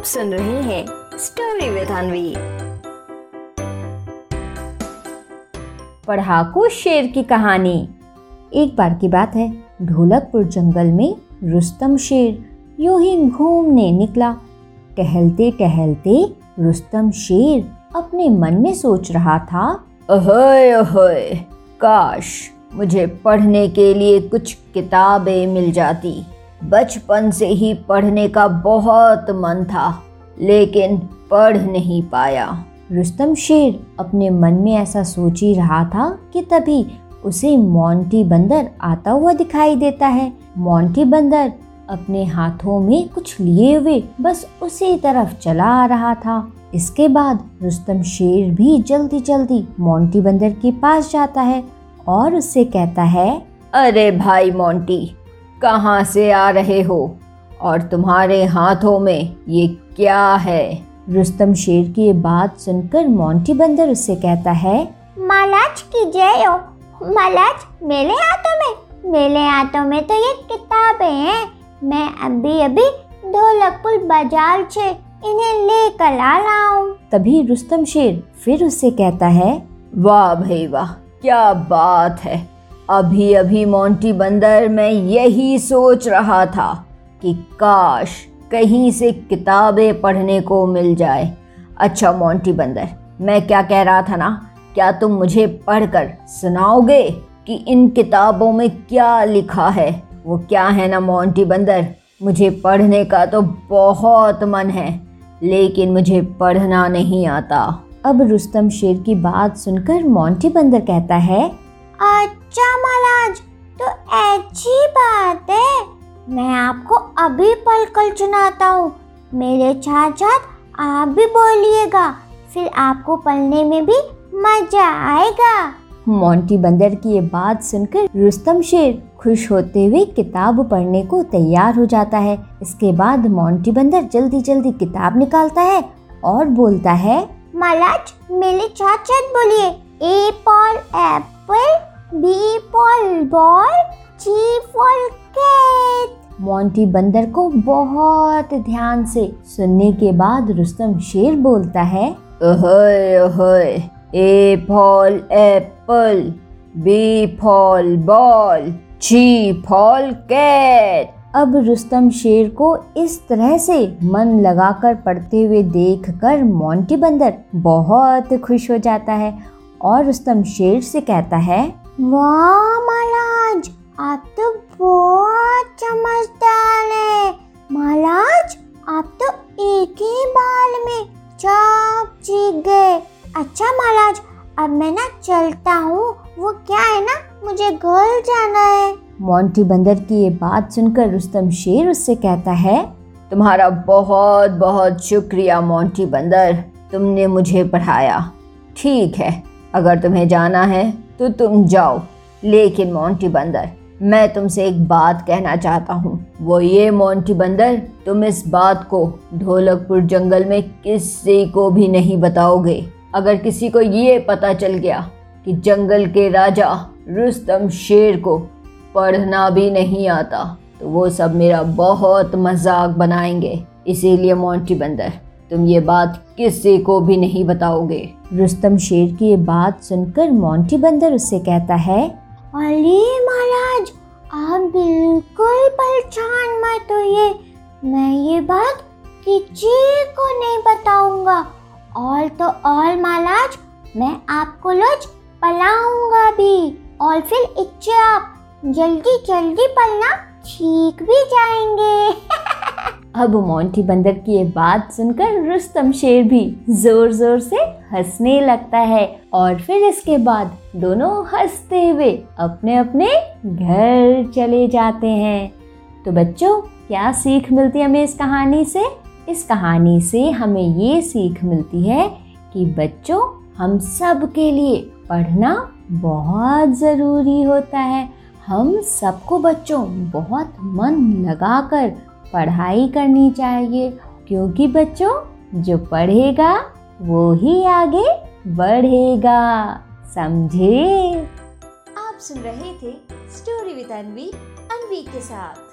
आप सुन रहे हैं स्टोरी विद अनवी पढ़ाकू शेर की कहानी। एक बार की बात है, ढोलकपुर जंगल में रुस्तम शेर यूँ ही घूमने निकला। टहलते टहलते रुस्तम शेर अपने मन में सोच रहा था, अहोय अहोय, काश मुझे पढ़ने के लिए कुछ किताबें मिल जाती। बचपन से ही पढ़ने का बहुत मन था, लेकिन पढ़ नहीं पाया। रुस्तम शेर अपने मन में ऐसा सोच ही रहा था कि तभी उसे मोंटी बंदर आता हुआ दिखाई देता है। मोंटी बंदर अपने हाथों में कुछ लिए हुए बस उसी तरफ़ चला आ रहा था। इसके बाद रुस्तम शेर भी जल्दी जल्दी मोंटी बंदर के पास जाता है और उससे कहता है, अरे भाई मोंटी कहाँ से आ रहे हो? और तुम्हारे हाथों में ये क्या है? रुस्तम शेर की ये बात सुनकर मोंटी बंदर उससे कहता है महाराज की जय हो महाराज मेरे हाथों में? मेरे हाथों में तो ये किताबें हैं। मैं अभी अभी ढोलकपुर बाज़ार से इन्हें लेकर आ रहा हूँ। तभी रुस्तम शेर फिर उससे कहता है वाह भाई वाह क्या बात है। अभी अभी मोंटी बंदर मैं यही सोच रहा था कि काश कहीं से किताबें पढ़ने को मिल जाए। अच्छा मोंटी बंदर, मैं क्या कह रहा था ना? क्या तुम मुझे पढ़कर सुनाओगे कि इन किताबों में क्या लिखा है? वो क्या है ना, मोंटी बंदर? मुझे पढ़ने का तो बहुत मन है, लेकिन मुझे पढ़ना नहीं आता। अब रुस्तम शेर की बात सुनकर मोंटी बंदर कहता है अच्छा महाराज तो अच्छी बात है। मैं आपको अभी पल कल सुनाता हूँ। मेरे साथ साथ आप भी बोलिएगा फिर आपको पढ़ने में भी मज़ा आएगा। मोंटी बंदर की ये बात सुनकर रुस्तम शेर खुश होते हुए किताब पढ़ने को तैयार हो जाता है। इसके बाद मोंटी बंदर जल्दी जल्दी किताब निकालता है और बोलता है महाराज मेरे साथ साथ बोलिए। A for apple B for ball C for cat Monty बंदर को बहुत ध्यान से सुनने के बाद रुस्तम शेर बोलता है ahoy ahoy A for apple B for ball C for cat अब रुस्तम शेर को इस तरह से मन लगाकर पढ़ते हुए देखकर मोंटी बंदर बहुत खुश हो जाता है और रुस्तम शेर से कहता है महाराज आप तो बहुत समझदार हैं। महाराज, आप तो एक ही बाल में सब सीख गए। अच्छा महाराज, अब मैं ना चलता हूँ। वो क्या है ना, मुझे घर जाना है। मोंटी बंदर की ये बात सुनकर रुस्तम शेर उससे कहता है, तुम्हारा बहुत बहुत शुक्रिया मोंटी बंदर, तुमने मुझे पढ़ाया। ठीक है अगर तुम्हें जाना है तो तुम जाओ। लेकिन मोंटी बंदर, मैं तुमसे एक बात कहना चाहता हूँ। वो ये मोंटी बंदर, तुम इस बात को ढोलकपुर जंगल में किसी को भी नहीं बताओगे। अगर किसी को ये पता चल गया कि जंगल के राजा रुस्तम शेर को पढ़ना भी नहीं आता तो वो सब मेरा बहुत मज़ाक बनाएँगे। इसीलिए मोंटी बंदर तुम ये बात किसी को भी नहीं बताओगे। रुस्तम शेर की ये बात सुनकर मोंटी बंदर उससे कहता है अरे महाराज, आप बिल्कुल परेशान मत होइए। मैं ये बात किसी को नहीं बताऊँगा। और तो और महाराज, मैं आपको रोज पढ़ाऊँगा भी। और फिर इच्छे आप जल्दी जल्दी पलना सीख भी जाएँगे। अब मोंटी बंदर की ये बात सुनकर रुस्तम शेर भी ज़ोर ज़ोर से हंसने लगता है और फिर इसके बाद दोनों हँसते हुए अपने अपने घर चले जाते हैं। तो बच्चों, क्या सीख मिलती है हमें इस कहानी से? इस कहानी से हमें ये सीख मिलती है कि बच्चों, हम सब के लिए पढ़ना बहुत ज़रूरी होता है। हम सबको बच्चों बहुत मन लगाकर पढ़ाई करनी चाहिए, क्योंकि बच्चों, जो पढ़ेगा, वो ही आगे बढ़ेगा। समझे? आप सुन रहे थे स्टोरी विद अनवी अनवी के साथ।